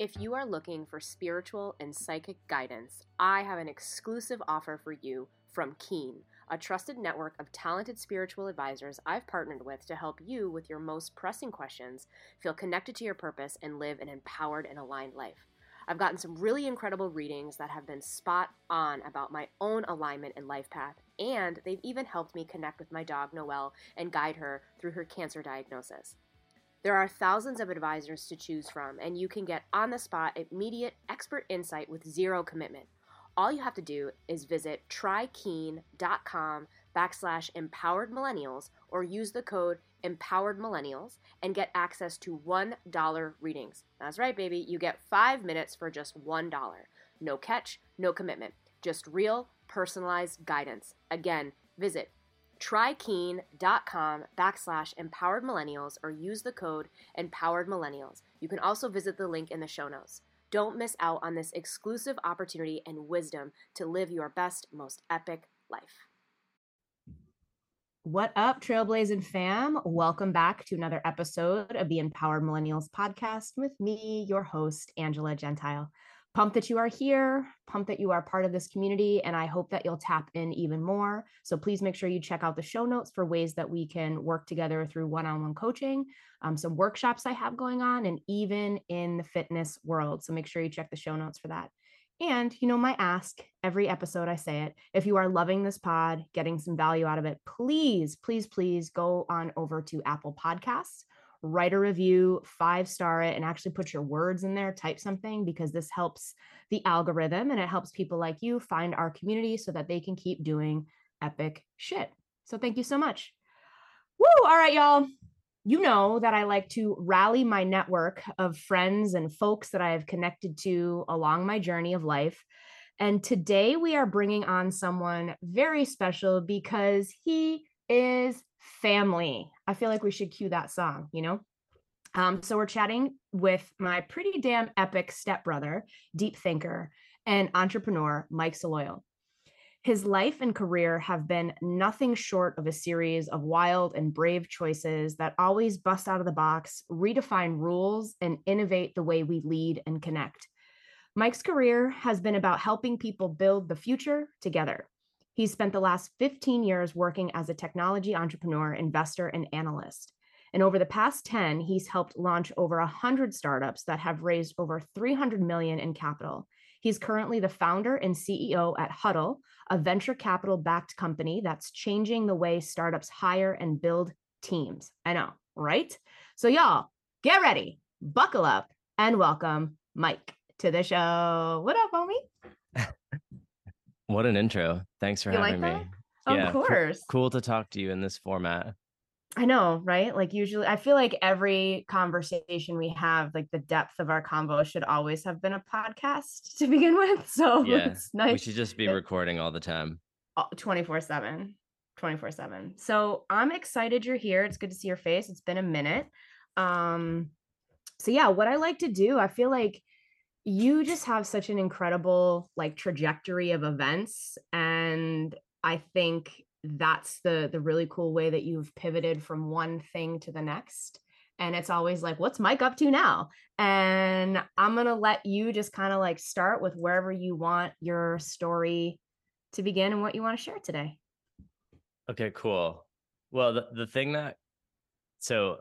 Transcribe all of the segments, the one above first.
If you are looking for spiritual and psychic guidance, I have an exclusive offer for you from Keen, a trusted network of talented spiritual advisors I've partnered with to help you with your most pressing questions, feel connected to your purpose, and live an empowered and aligned life. I've gotten some really incredible readings that have been spot on about my own alignment and life path, and they've even helped me connect with my dog Noelle and guide her through her cancer diagnosis. There are thousands of advisors to choose from, and you can get on the spot, immediate expert insight with zero commitment. All you have to do is visit trykeen.com backslash empowered millennials or use the code empowered millennials and get access to $1 readings. That's right, baby. You get five minutes for just $1. No catch, no commitment, just real personalized guidance. Again, visit trykeen.com backslash empowered millennials or use the code empowered millennials. You can also visit the link in the show notes. Don't miss out on this exclusive opportunity and wisdom to live your best, most epic life. What up, Trailblazing fam? Welcome back to another episode of the Empowered Millennials podcast with me, your host, Angela Gentile pumped that you are here, pumped that you are part of this community, and I hope that you'll tap in even more. So please make sure you check out the show notes for ways that we can work together through one on one coaching, um, some workshops I have going on, and even in the fitness world. So make sure you check the show notes for that. And, you know, my ask every episode, I say it. If you are loving this pod, getting some value out of it, please, please, please go on over to Apple Podcasts write a review, five star it, and actually put your words in there, type something because this helps the algorithm and it helps people like you find our community so that they can keep doing epic shit. So thank you so much. Woo! All right, y'all. You know that I like to rally my network of friends and folks that I have connected to along my journey of life. And today we are bringing on someone very special because he is family. I feel like we should cue that song, you know? Um, so we're chatting with my pretty damn epic stepbrother, deep thinker, and entrepreneur, Mike Saloio. His life and career have been nothing short of a series of wild and brave choices that always bust out of the box, redefine rules, and innovate the way we lead and connect. Mike's career has been about helping people build the future together. He's spent the last 15 years working as a technology entrepreneur, investor, and analyst. And over the past 10, he's helped launch over 100 startups that have raised over 300 million in capital. He's currently the founder and CEO at Huddle, a venture capital backed company that's changing the way startups hire and build teams. I know, right? So, y'all, get ready, buckle up, and welcome Mike to the show. What up, homie? What an intro. Thanks for You having like me. Of Yeah, co- course. cool to talk to you in this format. I know, right? Like usually I feel like every conversation we have, like the depth of our convo should always have been a podcast to begin with. So Yeah, it's nice. We should just be recording all the time. 24 7. 24 7. So I'm excited you're here. It's good to see your face. It's been a minute. Um, so yeah, what I like to do, I feel like you just have such an incredible like trajectory of events. And I think that's the the really cool way that you've pivoted from one thing to the next. And it's always like, what's Mike up to now? And I'm gonna let you just kind of like start with wherever you want your story to begin and what you want to share today. Okay, cool. Well, the, the thing that, so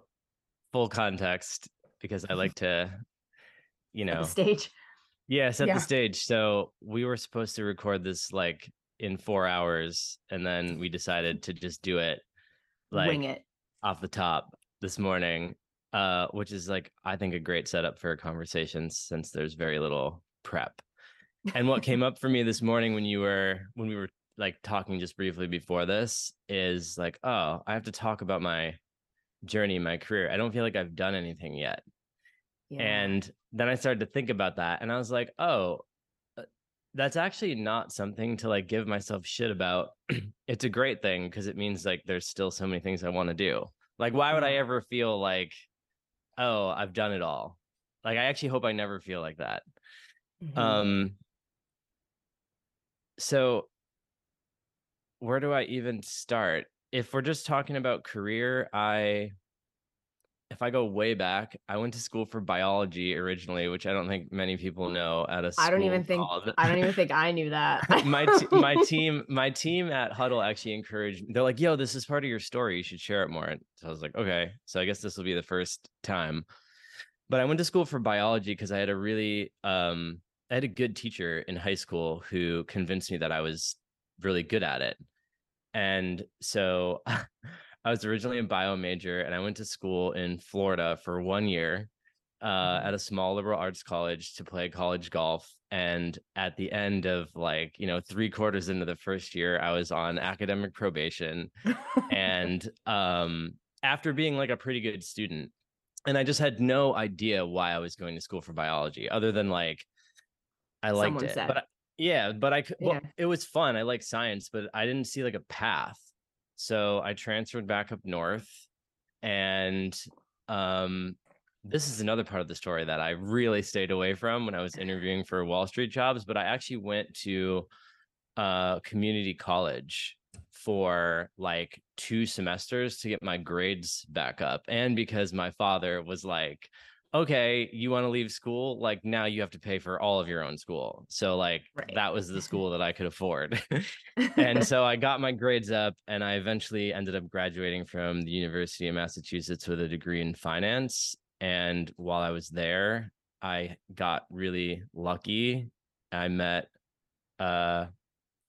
full context, because I mm-hmm. like to, you know, the stage. Yes, at Yeah. the stage. So we were supposed to record this like in four hours, and then we decided to just do it like Wing it. off the top this morning, uh, which is like I think a great setup for a conversation since there's very little prep. And what came up for me this morning when you were when we were like talking just briefly before this is like, oh, I have to talk about my journey, my career. I don't feel like I've done anything yet. Yeah. And then I started to think about that and I was like, oh, uh, that's actually not something to like give myself shit about. it's a great thing because it means like there's still so many things I want to do. Like, why would I ever feel like, oh, I've done it all? Like, I actually hope I never feel like that. Mhm. Um, so where do I even start? If we're just talking about career, I if I go way back, I went to school for biology originally, which I don't think many people know at a I don't even think I don't even think I knew that. my t- my team my team at Huddle actually encouraged they're like, "Yo, this is part of your story. You should share it more." And so I was like, "Okay." So I guess this will be the first time. But I went to school for biology because I had a really um I had a good teacher in high school who convinced me that I was really good at it. And so I was originally a bio major and I went to school in Florida for one year uh, Mhm. at a small liberal arts college to play college golf. And at the end of like, you know, three quarters into the first year, I was on academic probation. and um, after being like a pretty good student, and I just had no idea why I was going to school for biology other than like, I liked Someone it. said. But I- yeah, but I, well, Yeah. it was fun. I like science, but I didn't see like a path. So I transferred back up north and um this is another part of the story that I really stayed away from when I was interviewing for Wall Street jobs, but I actually went to uh community college for like two semesters to get my grades back up and because my father was like okay you want to leave school like now you have to pay for all of your own school so like Right. that was the school that i could afford and so I got my grades up and I eventually ended up graduating from the University of Massachusetts with a degree in finance. And while I was there, I got really lucky. I met uh,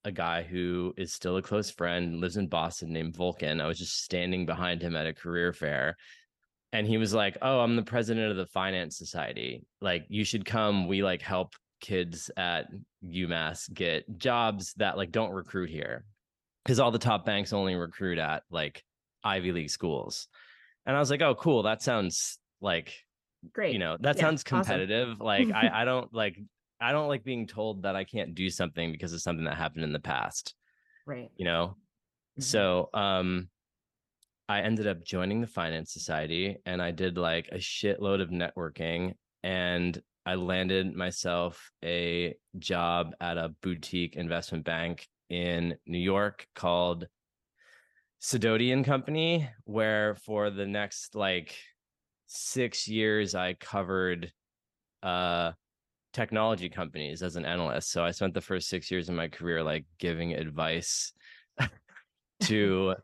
a guy who is still a close friend, lives in Boston named Vulcan. I was just standing behind him at a career fair. And he was like, Oh, I'm the president of the Finance Society. Like, you should come. We like help kids at UMass get jobs that like don't recruit here because all the top banks only recruit at like Ivy League schools. And I was like, oh, cool. That sounds like, Great. you know, that Yeah, sounds awesome. competitive. Like, I, I don't like, I don't like being told that I can't do something because of something that happened in the past, right. you know? Mhm. So, um, I ended up joining the Finance Society and I did like a shitload of networking and I landed myself a job at a boutique investment bank in New York called Sidoti and Company, where for the next like six years I covered uh technology companies as an analyst. So I spent the first six years of my career like giving advice to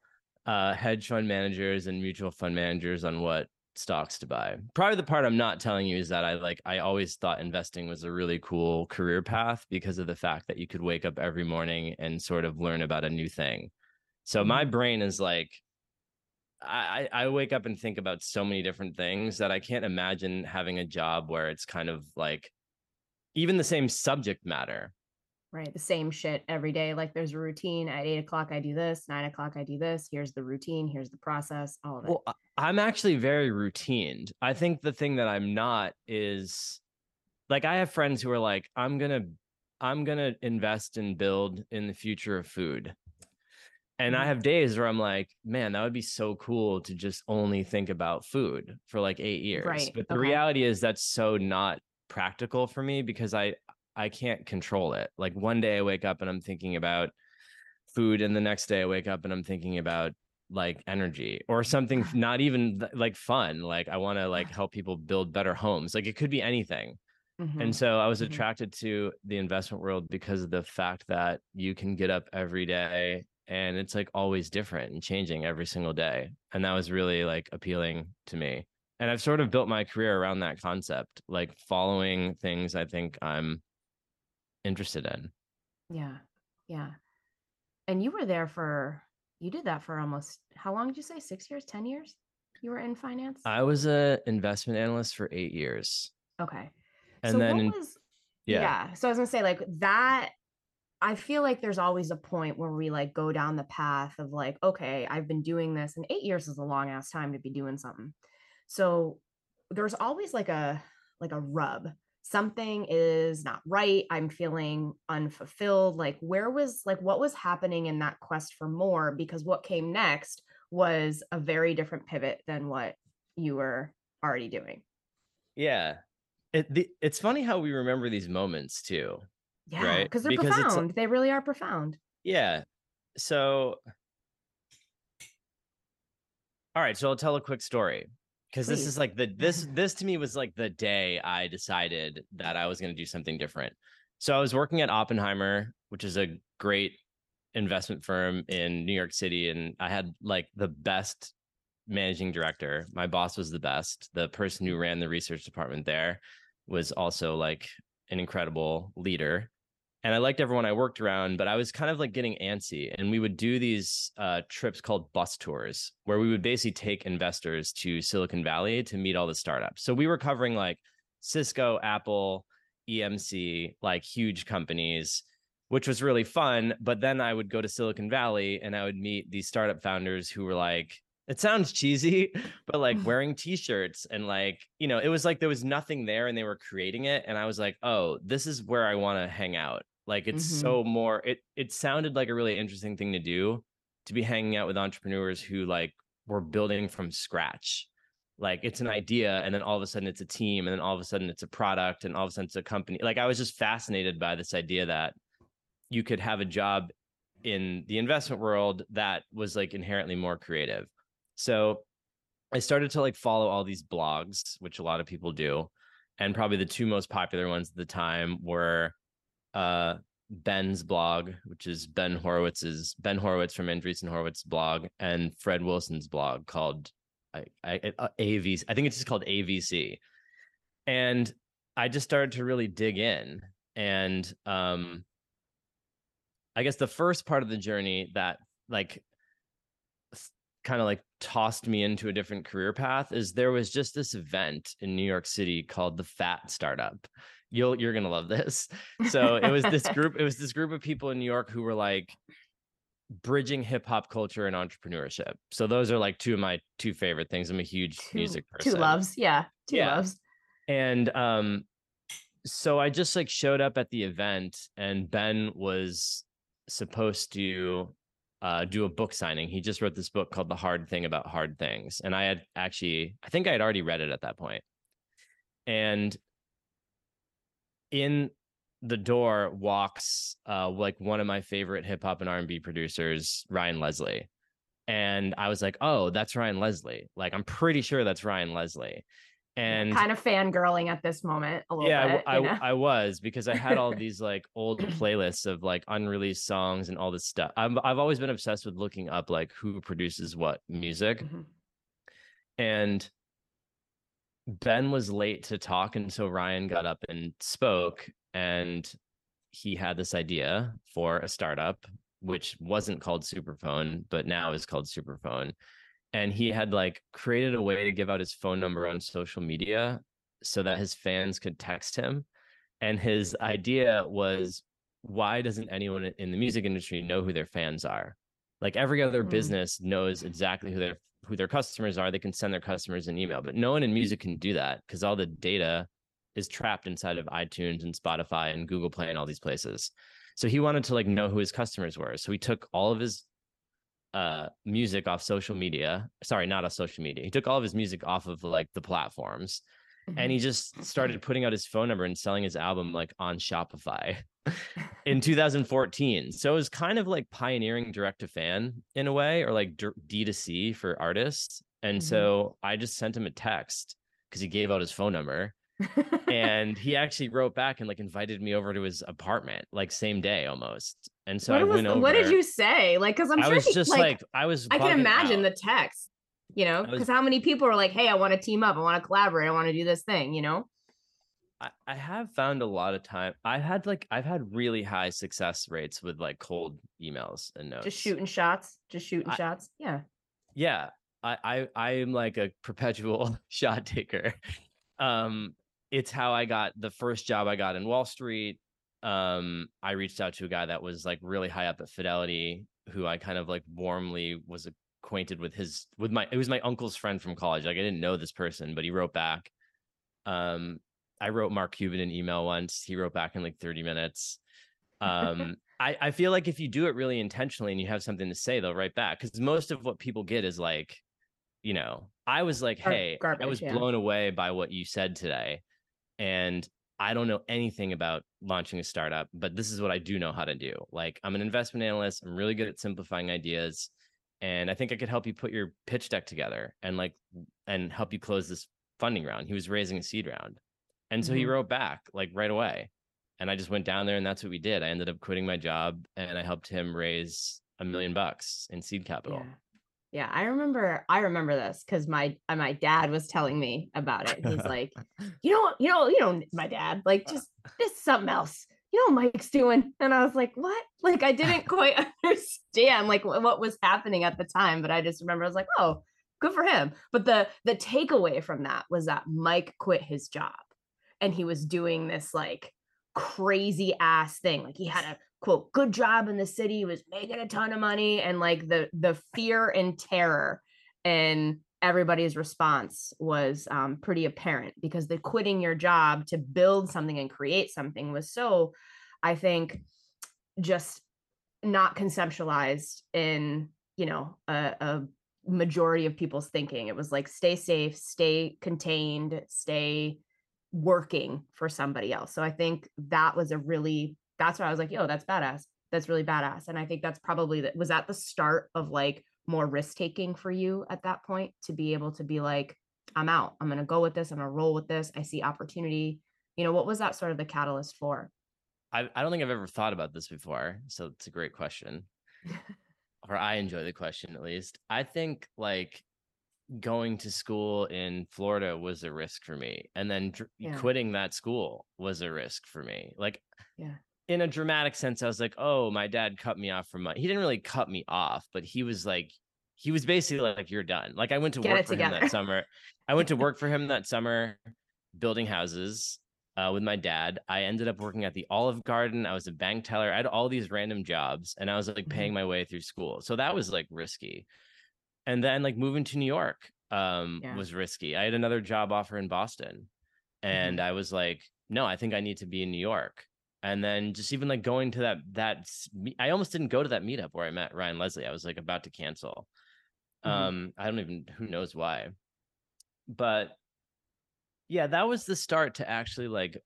uh hedge fund managers and mutual fund managers on what stocks to buy. Probably the part I'm not telling you is that I like I always thought investing was a really cool career path because of the fact that you could wake up every morning and sort of learn about a new thing. So my Mhm. brain is like I I wake up and think about so many different things that I can't imagine having a job where it's kind of like even the same subject matter. Right. The same shit every day. Like there's a routine. At eight o'clock, I do this. Nine o'clock, I do this. Here's the routine. Here's the process. All of it. Well, I'm actually very routined. I think the thing that I'm not is like I have friends who are like, I'm gonna I'm gonna invest and build in the future of food. And I Mhm. have days where I'm like, man, that would be so cool to just only think about food for like eight years. Right, But the okay. reality is that's so not practical for me because I I can't control it. Like one day I wake up and I'm thinking about food, and the next day I wake up and I'm thinking about like energy or something not even like fun. Like I want to like help people build better homes. Like it could be anything. Mhm. And so I was Mhm. attracted to the investment world because of the fact that you can get up every day and it's like always different and changing every single day. And that was really like appealing to me. And I've sort of built my career around that concept, like following things I think I'm interested in. Yeah. Yeah. And you were there for, you did that for almost, how long did you say? Six years, 10 years? You were in finance? I was a investment analyst for eight years. okay. And so then was, yeah. yeah. So I was gonna say like that. I feel like there's always a point where we like go down the path of like, okay, I've been doing this, and eight years is a long ass time to be doing something. So there's always like a like a rub. Something is not right. I'm feeling unfulfilled. Like, where was like what was happening in that quest for more? Because what came next was a very different pivot than what you were already doing. Yeah. It, the, it's funny how we remember these moments too. Yeah, Right, because they're because it's like- profound. They really are profound. Yeah. So, all right. So I'll tell a quick story because this is like the this this to me was like the day I decided that I was going to do something different. So I was working at Oppenheimer, which is a great investment firm in New York City, and I had like the best managing director. My boss was the best. The person who ran the research department there was also like an incredible leader. And I liked everyone I worked around, but I was kind of like getting antsy. And we would do these uh, trips called bus tours, where we would basically take investors to Silicon Valley to meet all the startups. So we were covering like Cisco, Apple, EMC, like huge companies, which was really fun. But then I would go to Silicon Valley and I would meet these startup founders who were like, it sounds cheesy, but like wearing t-shirts and like, you know, it was like there was nothing there and they were creating it. And I was like, oh, this is where I want to hang out. Like it's Mhm. so more, it it sounded like a really interesting thing to do to be hanging out with entrepreneurs who like were building from scratch. Like it's an idea, and then all of a sudden it's a team, and then all of a sudden it's a product, and all of a sudden it's a company. Like I was just fascinated by this idea that you could have a job in the investment world that was like inherently more creative. So I started to like follow all these blogs, which a lot of people do. And probably the two most popular ones at the time were uh Ben's blog, which is Ben Horowitz's Ben Horowitz from Andreessen Horowitz blog, and Fred Wilson's blog called I, I uh, AVC. I think it's just called AVC. And I just started to really dig in. And um I guess the first part of the journey that like kind of like tossed me into a different career path is there was just this event in New York City called the Phat Startup. You'll you're gonna love this. So it was this group, it was this group of people in New York who were like bridging hip hop culture and entrepreneurship. So those are like two of my two favorite things. I'm a huge two, music two person. loves. Yeah. Two Yeah. loves. And um so I just like showed up at the event and Ben was supposed to uh do a book signing. He just wrote this book called The Hard Thing About Hard Things. And I had actually I think I had already read it at that point. And in the door walks uh like one of my favorite hip hop and R&B producers, Ryan Leslie. And I was like, "Oh, that's Ryan Leslie." Like I'm pretty sure that's Ryan Leslie. And kind of fangirling at this moment a little yeah, I bit. you I, know? I was because I had all these like old playlists of like unreleased songs and all this stuff. I'm, I've always been obsessed with looking up like who produces what music. Mhm. And Ben was late to talk. And so Ryan got up and spoke. And he had this idea for a startup, which wasn't called Superphone, but now is called Superphone. And he had like created a way to give out his phone number on social media so that his fans could text him. And his idea was why doesn't anyone in the music industry know who their fans are? Like every other Mm. business knows exactly who their who their customers are. They can send their customers an email, but no one in music can do that because all the data is trapped inside of iTunes and Spotify and Google Play and all these places. So he wanted to like know who his customers were. So he took all of his uh music off social media. Sorry, not off social media. He took all of his music off of like the platforms and he just started putting out his phone number and selling his album like on Shopify in 2014. So it was kind of like pioneering direct to fan in a way, or like D to C for artists. And Mhm. so I just sent him a text because he gave out his phone number and he actually wrote back and like invited me over to his apartment like same day almost. And so what, I was- went over. what did you say? Like, because I'm I sure was he- just like, like, I was. I can imagine out. the text, you know, because how many people are like, hey, I want to team up, I want to collaborate, I want to do this thing, you know? I, I have found a lot of time. I've had like I've had really high success rates with like cold emails and notes. Just shooting shots, just shooting I- shots. Yeah. Yeah, I I I am like a perpetual shot taker. Um, it's how I got the first job I got in Wall Street. Um, I reached out to a guy that was like really high up at Fidelity, who I kind of like warmly was acquainted with his with my it was my uncle's friend from college. Like I didn't know this person, but he wrote back. Um, I wrote Mark Cuban an email once. He wrote back in like 30 minutes. Um, I, I feel like if you do it really intentionally and you have something to say, they'll write back. Because most of what people get is like, you know, I was like, Gar- hey, I was yeah. blown away by what you said today. And I don't know anything about launching a startup, but this is what I do know how to do. Like, I'm an investment analyst. I'm really good at simplifying ideas. And I think I could help you put your pitch deck together and like and help you close this funding round. He was raising a seed round. And so mm-hmm. he wrote back like right away. And I just went down there and that's what we did. I ended up quitting my job and I helped him raise a million bucks in seed capital. Yeah. Yeah, I remember I remember this because my uh, my dad was telling me about it. He's like, you know, you know, you know, my dad, like just this is something else. You know Mike's doing. And I was like, what? Like I didn't quite understand like what was happening at the time, but I just remember I was like, oh, good for him. But the the takeaway from that was that Mike quit his job and he was doing this like crazy ass thing. Like he had a quote good job in the city, was making a ton of money, and like the the fear and terror and everybody's response was um, pretty apparent because the quitting your job to build something and create something was so, I think, just not conceptualized in you know a, a majority of people's thinking. It was like stay safe, stay contained, stay working for somebody else. So I think that was a really that's why I was like, yo, that's badass. That's really badass. And I think that's probably that was at the start of like more risk taking for you at that point to be able to be like, I'm out. I'm gonna go with this. I'm gonna roll with this. I see opportunity. You know, what was that sort of the catalyst for? I, I don't think I've ever thought about this before. So it's a great question. or I enjoy the question at least. I think like going to school in Florida was a risk for me. And then dr- yeah. quitting that school was a risk for me. Like, yeah. In a dramatic sense, I was like, oh, my dad cut me off from money. he didn't really cut me off, but he was like, he was basically like, you're done. Like, I went to Get work for together. him that summer. I went to work for him that summer, building houses uh, with my dad. I ended up working at the Olive Garden. I was a bank teller. I had all these random jobs and I was like paying mm-hmm. my way through school. So that was like risky and then like moving to New York um yeah. was risky. I had another job offer in Boston and mm-hmm. I was like, no, I think I need to be in New York. And then just even like going to that that I almost didn't go to that meetup where I met Ryan Leslie. I was like about to cancel. Mm-hmm. Um I don't even who knows why. But yeah, that was the start to actually like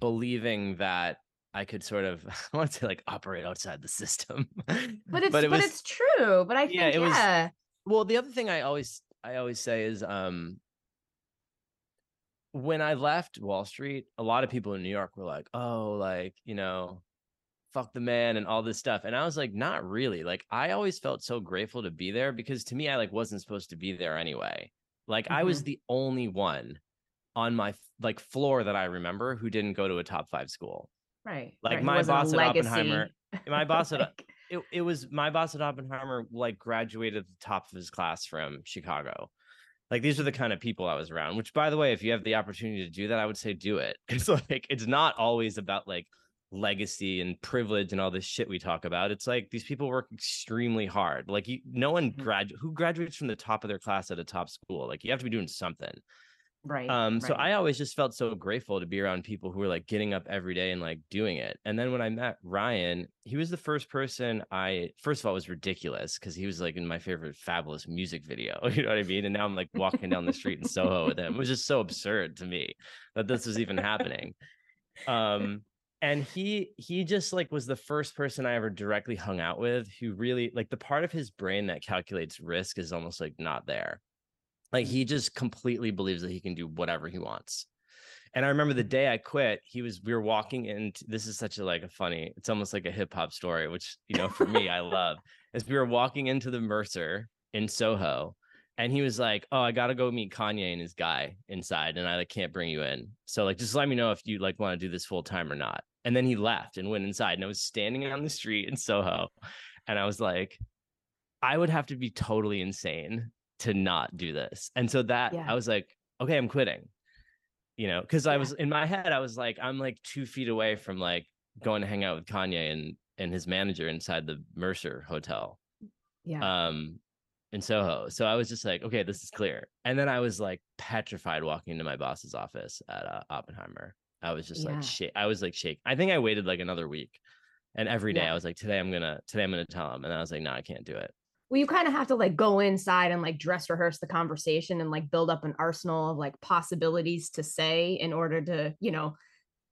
believing that I could sort of I want to say like operate outside the system. But it's but, it was, but it's true. But I think yeah, it yeah. was well the other thing I always I always say is um when I left Wall Street, a lot of people in New York were like, oh, like, you know, fuck the man and all this stuff. And I was like, not really. Like, I always felt so grateful to be there because to me, I like wasn't supposed to be there anyway. Like, mm-hmm. I was mm-hmm. the only one on my like floor that I remember who didn't go to a top five school. Right. Like right. my boss at Oppenheimer, my boss at it, it was my boss at Oppenheimer like graduated the top of his class from Chicago. Like these are the kind of people I was around, which by the way, if you have the opportunity to do that, I would say do it. It's like it's not always about like legacy and privilege and all this shit we talk about. It's like these people work extremely hard. Like you, no one mm-hmm. grad who graduates from the top of their class at a top school. Like you have to be doing something. Right. Um, so right. I always just felt so grateful to be around people who were like getting up every day and like doing it. And then when I met Ryan, he was the first person I first of all was ridiculous because he was like in my favorite fabulous music video. You know what I mean? And now I'm like walking down the street in Soho with him. It was just so absurd to me that this was even happening. Um and he he just like was the first person I ever directly hung out with who really like the part of his brain that calculates risk is almost like not there like mm. he just completely believes that he can do whatever he wants. And I remember the day I quit, he was we were walking into this is such a like a funny, it's almost like a hip hop story, which you know for me I love. As we were walking into the Mercer in Soho, and he was like, "Oh, I gotta go meet Kanye and his guy inside, and I like can't bring you in. So like, just let me know if you like want to do this full time or not." And then he left and went inside, and I was standing on the street in Soho, and I was like, I would have to be totally insane to not do this. And so that yeah. I was like, okay, I'm quitting. You know, because yeah. I was in my head, I was like, I'm like two feet away from like going to hang out with Kanye and and his manager inside the Mercer Hotel. Yeah. Um in Soho. So I was just like, okay, this is clear. And then I was like petrified walking into my boss's office at uh, Oppenheimer. I was just yeah. like, shake. I was like, shake. I think I waited like another week. And every day yeah. I was like, today I'm gonna, today I'm gonna tell him. And I was like, no, I can't do it well you kind of have to like go inside and like dress rehearse the conversation and like build up an arsenal of like possibilities to say in order to you know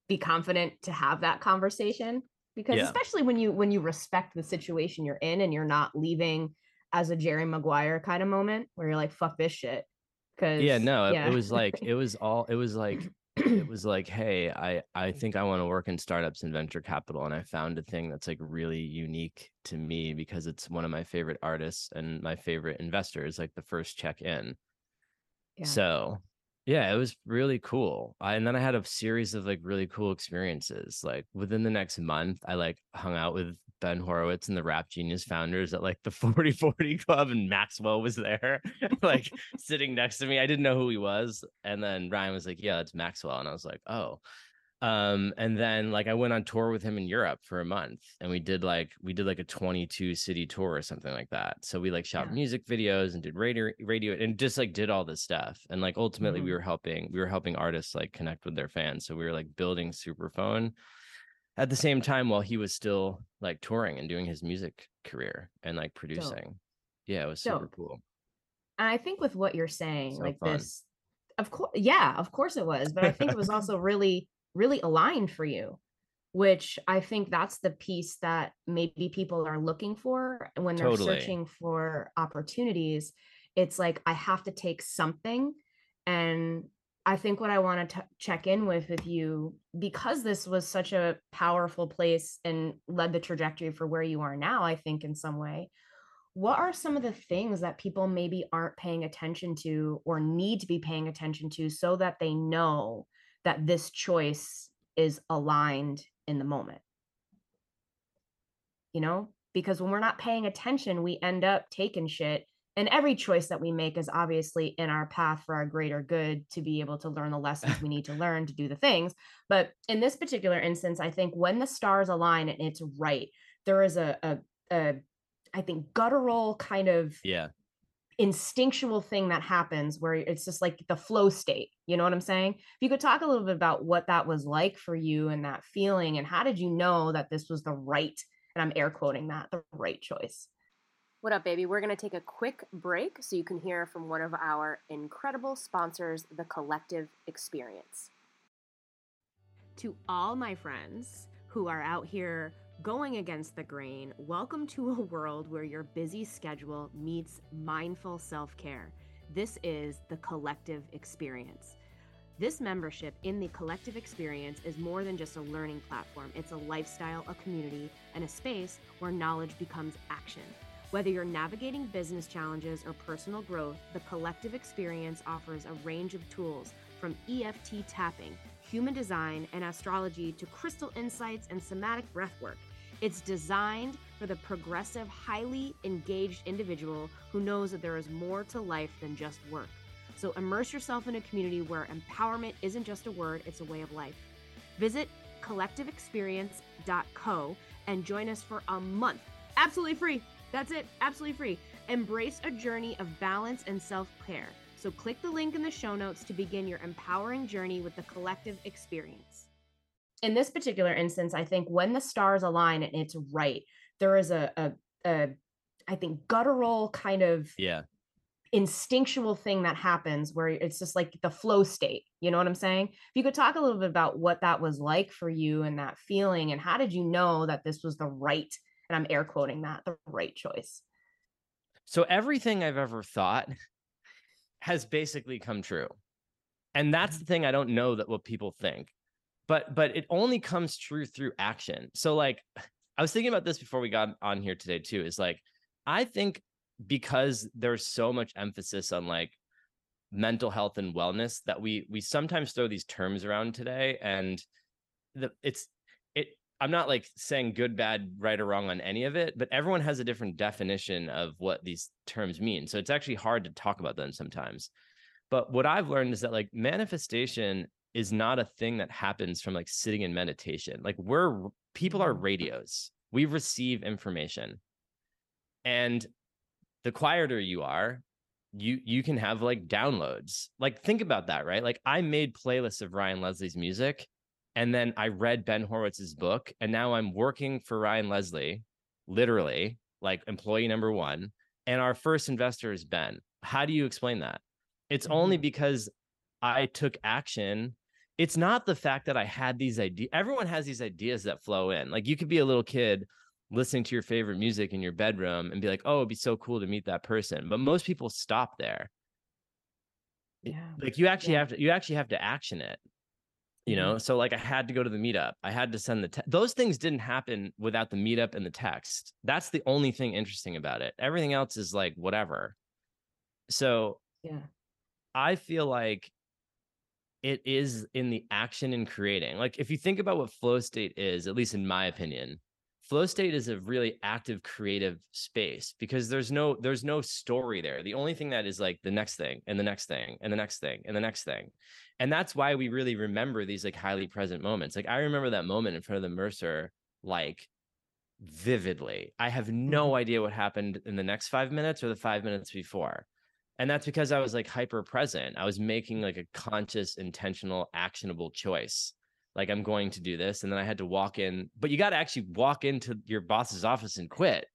be confident to have that conversation because Yeah. especially when you when you respect the situation you're in and you're not leaving as a Jerry Maguire kind of moment where you're like fuck this shit because yeah no it- yeah. it was like it was all it was like it was like hey i i mm. think i want to work in startups and venture capital and i found a thing that's like really unique to me because it's one of my favorite artists and my favorite investors like the first check in. Yeah. so yeah it was really cool. I, and then i had a series of like really cool experiences like within the next month i like hung out with ben horowitz and the rap genius founders at like the 4040 club and maxwell was there like sitting next to me. I didn't know who he was. And then Ryan was like, Yeah, it's Maxwell. And I was like, Oh. Um, and then like I went on tour with him in Europe for a month and we did like we did like a 22 city tour or something like that. So we like shot Yeah. music videos and did radio radio and just like did all this stuff. And like ultimately we Mhm. were helping we were helping artists like connect with their fans. So we were like building Superphone at the same time while he was still like touring and doing his music career and like producing. Yeah, it was super Dope. cool. And I think with what you're saying, So like fun. this, of course, yeah, of course it was. But I think it was also really, really aligned for you, which I think that's the piece that maybe people are looking for when they're Totally. searching for opportunities. It's like, I have to take something. And I think what I want to check in with with you, because this was such a powerful place and led the trajectory for where you are now, I think in some way what are some of the things that people maybe aren't paying attention to or need to be paying attention to so that they know that this choice is aligned in the moment? You know because when we're not paying attention we end up taking shit and every choice that we make is obviously in our path for our greater good to be able to learn the lessons we need to learn to do the things but in this particular instance i think when the stars align and it's right there is a, a, a I think guttural kind of Yeah. instinctual thing that happens where it's just like the flow state. You know what I'm saying? If you could talk a little bit about what that was like for you and that feeling, and how did you know that this was the right, and I'm air quoting that, the right choice? What up, baby? We're going to take a quick break so you can hear from one of our incredible sponsors, The Collective Experience. To all my friends who are out here going against the grain, welcome to a world where your busy schedule meets mindful self care. This is the collective experience. This membership in the collective experience is more than just a learning platform, it's a lifestyle, a community, and a space where knowledge becomes action. Whether you're navigating business challenges or personal growth, the collective experience offers a range of tools from EFT tapping, human design, and astrology to crystal insights and somatic breathwork. It's designed for the progressive, highly engaged individual who knows that there is more to life than just work. So immerse yourself in a community where empowerment isn't just a word, it's a way of life. Visit collectiveexperience.co and join us for a month. Absolutely free. That's it, absolutely free. Embrace a journey of balance and self care. So click the link in the show notes to begin your empowering journey with the collective experience. In this particular instance, I think when the stars align and it's right, there is a, a, a I think guttural kind of Yeah. instinctual thing that happens where it's just like the flow state. You know what I'm saying? If you could talk a little bit about what that was like for you and that feeling, and how did you know that this was the right, and I'm air quoting that, the right choice? So everything I've ever thought has basically come true. And that's mm-hmm. the thing I don't know that what people think. But but it only comes true through action. So like I was thinking about this before we got on here today too is like I think because there's so much emphasis on like mental health and wellness that we we sometimes throw these terms around today and the it's it I'm not like saying good, bad, right or wrong on any of it, but everyone has a different definition of what these terms mean. So it's actually hard to talk about them sometimes. But what I've learned is that like manifestation is not a thing that happens from like sitting in meditation. Like we're people are mm. radios. We receive information. And the quieter you are, you you can have like downloads. Like think about that, right? Like I made playlists of Ryan Leslie's music and then I read Ben Horowitz's book, and now I'm working for Ryan Leslie, literally, like employee number one. And our first investor is Ben. How do you explain that? It's only Mhm. because I took action it's not the fact that I had these ideas. Everyone has these ideas that flow in. Like you could be a little kid listening to your favorite music in your bedroom and be like, oh, it'd be so cool to meet that person. But most people stop there. Yeah. Like you actually Yeah. have to you actually have to action it. You mm-hmm. know, so like I had to go to the meetup. I had to send the te- those things didn't happen without the meetup and the text. That's the only thing interesting about it. Everything else is like whatever. So Yeah. I feel like it is in the action and creating. Like if you think about what flow state is, at least in my opinion, flow state is a really active creative space because there's no there's no story there. The only thing that is like the next thing and the next thing and the next thing and the next thing. And that's why we really remember these like highly present moments. Like I remember that moment in front of the Mercer like vividly. I have mm-hmm. no idea what happened in the next 5 minutes or the 5 minutes before. And that's because i was like hyper present i was making like a conscious intentional actionable choice. Like i'm going to do this. And then i had to walk in but you got to actually walk into your boss's office and quit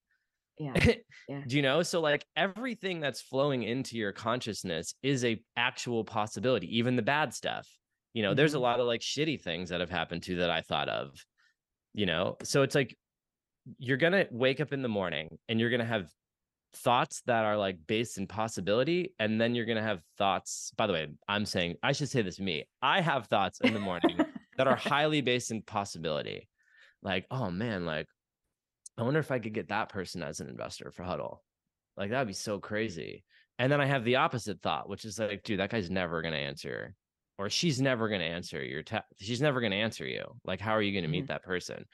Yeah. Yeah. do you know so like everything that's flowing into your consciousness is a actual possibility even the bad stuff you know there's a Mhm. lot of like shitty things that have happened to that i thought of you know so it's like you're gonna wake up in the morning and you're gonna have thoughts that are like based in possibility and then you're going to have thoughts by the way i'm saying i should say this me i have thoughts in the morning that are highly based in possibility like oh man like i wonder if i could get that person as an investor for huddle. Like that'd be so crazy. And then i have the opposite thought which is like dude that guy's never going to answer or she's never going to answer your text she's never going to answer you. Like how are you going to meet mm-hmm. that person?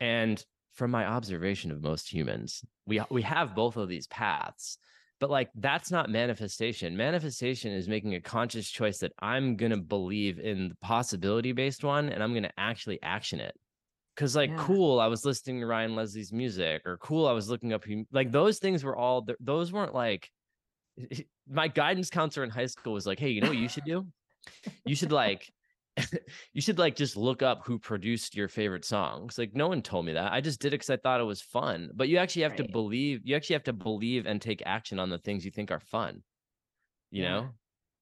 And from my observation of most humans we we have both of these paths but like that's not manifestation. Manifestation is making a conscious choice that i'm going to believe in the possibility based one and i'm going to actually action it because like Yeah. cool i was listening to ryan leslie's music or cool i was looking up like those things were all those weren't like my guidance counselor in high school was like hey you know what you should do you should like you should like just look up who produced your favorite songs like no one told me that i just did it because i thought it was fun but you actually have to believe you actually have to believe and take action on the things you think are fun you Yeah. know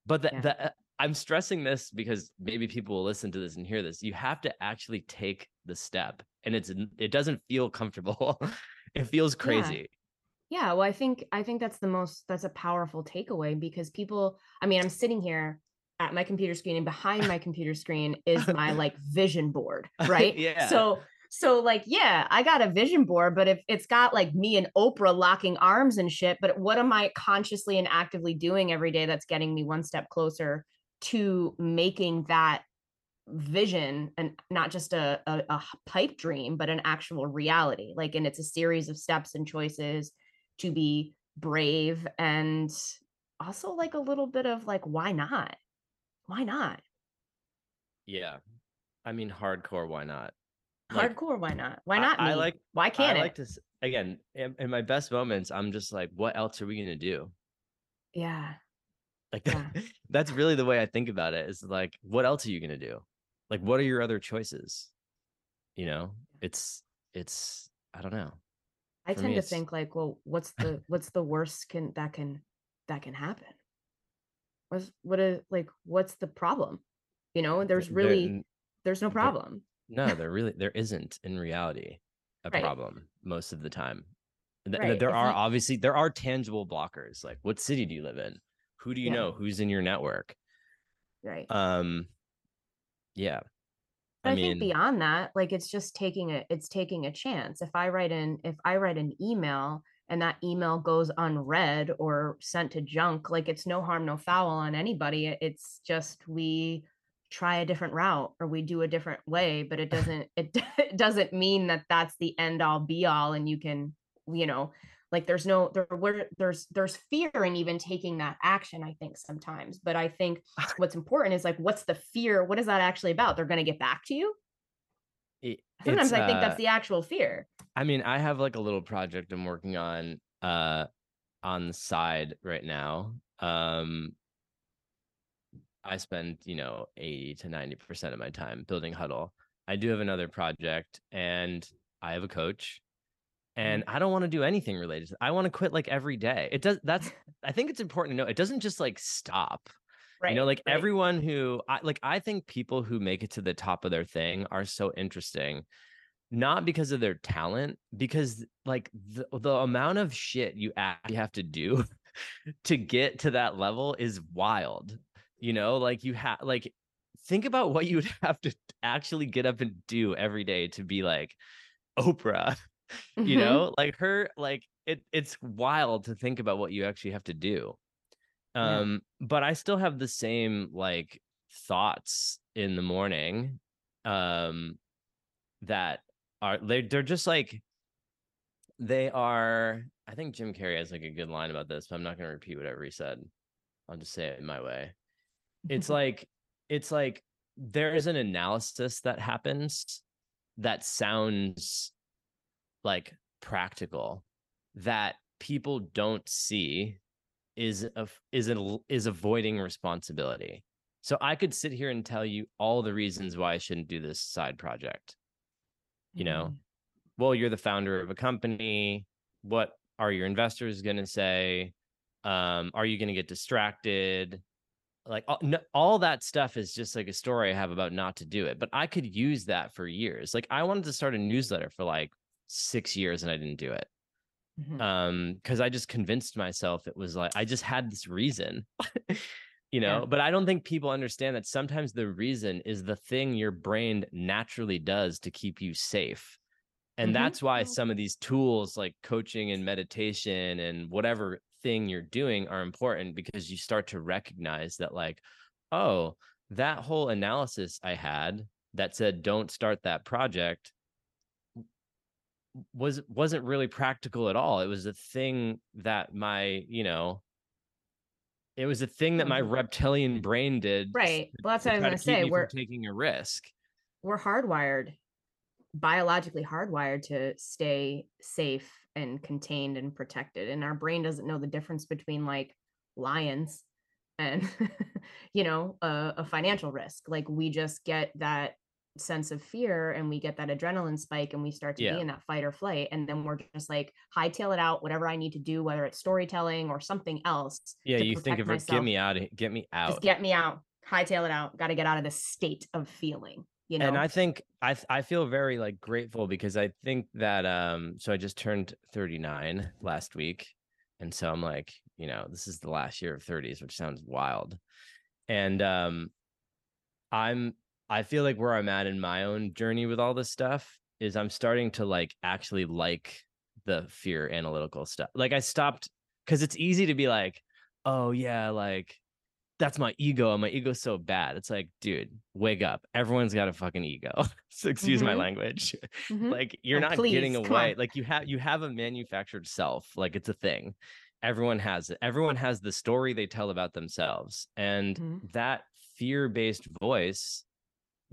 but the, Yeah. the uh, i'm stressing this because maybe people will listen to this and hear this you have to actually take the step and it's it doesn't feel comfortable it feels Yeah. crazy Yeah, well, I think I think that's the most that's a powerful takeaway because people, I mean, I'm sitting here at my computer screen and behind my computer screen is my like vision board, right? Yeah. So so like yeah, I got a vision board, but if it's got like me and Oprah locking arms and shit, but what am I consciously and actively doing every day that's getting me one step closer to making that vision and not just a pipe dream but an actual reality like and it's a series of steps and choices to be brave and also like a little bit of like why not why not yeah i mean hardcore why not Like, hardcore why not why not I me? like- why can't I it like to again in, in my best moments. I'm just like, what else are we gonna do? yeah Like Yeah. that's really the way I think about it. Is like, what else are you gonna do? Like, what are your other choices? You know, it's it's I don't know. i For tend me, to think like well what's the what's the worst can that can that can happen what's what is like what's the problem you know there's really n- there's no there- problem no, there really there isn't in reality a Right. problem most of the time. Right, There are obviously there are tangible blockers. Like, what city do you live in? Who do you Yeah. know? Who's in your network? right Um, yeah. But I I, think beyond that, like it's just taking a it's taking a chance. If I write in if I write an email and that email goes unread or sent to junk, like it's no harm, no foul on anybody. It's just we try a different route or we do a different way, but it doesn't it, it doesn't mean that that's the end all be all and you can, you know, like there's no there where there's there's fear in even taking that action i think sometimes but i think what's important is like what's the fear what is that actually about they're going to get back to you sometimes it's, i think uh, that's the actual fear I mean, I have like a little project I'm working on uh on the side right now. Um I spend, you know, 80 to 90% of my time building Huddle. I do have another project and I have a coach Mm-hmm. and I don't want to do anything related to I want to quit like every day. It does that's I think it's important to know it doesn't just like stop. Right. you know like right. everyone who I, like i think people who make it to the top of their thing are so interesting not because of their talent because like the, the amount of shit you actually have to do to get to that level is wild you know like you have like think about what you would have to actually get up and do every day to be like oprah you Mhm. know like her like it it's wild to think about what you actually have to do Yeah. um but i still have the same like thoughts in the morning um that are they they're just like they are i think jim carrey has like a good line about this but i'm not going to repeat whatever he said i'll just say it in my way it's like it's like there is an analysis that happens that sounds like practical that people don't see is a, is an, is avoiding responsibility. So i could sit here and tell you all the reasons why i shouldn't do this side project. You know Mhm. well you're the founder of a company. What are your investors going to say? Um are you going to get distracted? Like all, no, all that stuff is just like a story i have about not to do it but i could use that for years. Like i wanted to start a newsletter for like six years and i didn't do it Mhm. um because i just convinced myself it was like i just had this reason you know Yeah. but i don't think people understand that sometimes the reason is the thing your brain naturally does to keep you safe and Mhm. that's why some of these tools like coaching and meditation and whatever thing you're doing are important because you start to recognize that like oh that whole analysis i had that said don't start that project was wasn't really practical at all. It was a thing that my you know it was a thing that my Mhm. reptilian brain did right. Well that's what i was going to to say we're taking a risk. we're hardwired biologically hardwired to stay safe and contained and protected and our brain doesn't know the difference between like lions and you know a, a financial risk. Like we just get that sense of fear and we get that adrenaline spike and we start to Yeah. be in that fight or flight and then we're just like hightail it out whatever i need to do whether it's storytelling or something else yeah you think of myself. get me out of get me out just get me out hightail it out got to get out of this state of feeling you know and i think i i feel very like grateful because i think that um so i just turned 39 last week and so i'm like you know this is the last year of 30s which sounds wild and um i'm i feel like where i'm at in my own journey with all this stuff is i'm starting to like actually like the fear analytical stuff. Like i stopped because it's easy to be like oh yeah like that's my ego and my ego's so bad. It's like dude wake up. Everyone's got a fucking ego. So excuse my Mhm. language. Mhm. like you're Oh, not getting please, on. away. like you have you have a manufactured self. Like it's a thing. Everyone has it. Everyone has the story they tell about themselves and Mhm. that fear-based voice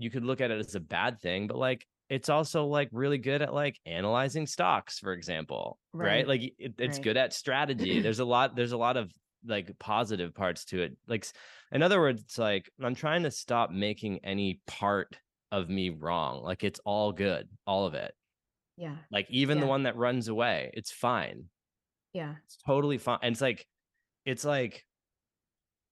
you could look at it as a bad thing but like it's also like really good at like analyzing stocks for example right, Right, like it, it's right. good at strategy. There's a lot there's a lot of like positive parts to it. Like in other words it's like i'm trying to stop making any part of me wrong. Like it's all good all of it. Yeah like even the one that runs away it's fine. Yeah. It's totally fine and it's like it's like